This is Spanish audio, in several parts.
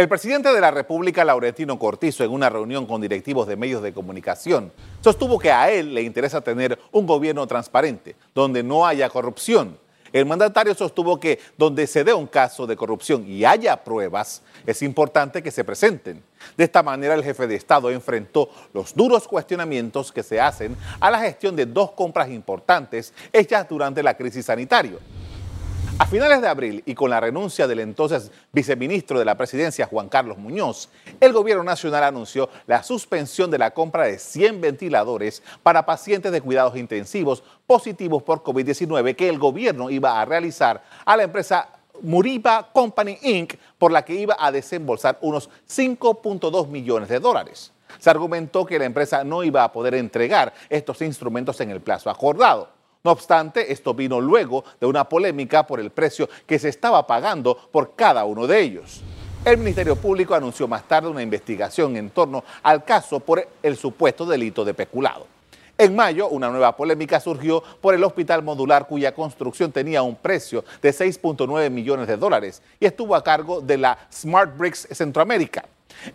El presidente de la República, Laurentino Cortizo, en una reunión con directivos de medios de comunicación, sostuvo que a él le interesa tener un gobierno transparente, donde no haya corrupción. El mandatario sostuvo que donde se dé un caso de corrupción y haya pruebas, es importante que se presenten. De esta manera, el jefe de Estado enfrentó los duros cuestionamientos que se hacen a la gestión de dos compras importantes hechas durante la crisis sanitaria. A finales de abril y con la renuncia del entonces viceministro de la presidencia Juan Carlos Muñoz, el gobierno nacional anunció la suspensión de la compra de 100 ventiladores para pacientes de cuidados intensivos positivos por COVID-19 que el gobierno iba a realizar a la empresa Muriba Company Inc., por la que iba a desembolsar unos 5.2 millones de dólares. Se argumentó que la empresa no iba a poder entregar estos instrumentos en el plazo acordado. No obstante, esto vino luego de una polémica por el precio que se estaba pagando por cada uno de ellos. El Ministerio Público anunció más tarde una investigación en torno al caso por el supuesto delito de peculado. En mayo, una nueva polémica surgió por el hospital modular cuya construcción tenía un precio de 6.9 millones de dólares y estuvo a cargo de la Smart Bricks Centroamérica.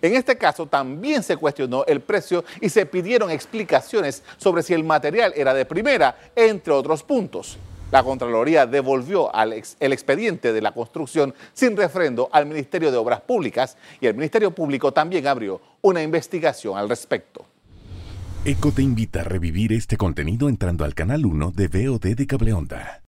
En este caso también se cuestionó el precio y se pidieron explicaciones sobre si el material era de primera, entre otros puntos. La Contraloría devolvió el expediente de la construcción sin refrendo al Ministerio de Obras Públicas y el Ministerio Público también abrió una investigación al respecto. ECO te invita a revivir este contenido entrando al canal 1 de VOD de Cableonda.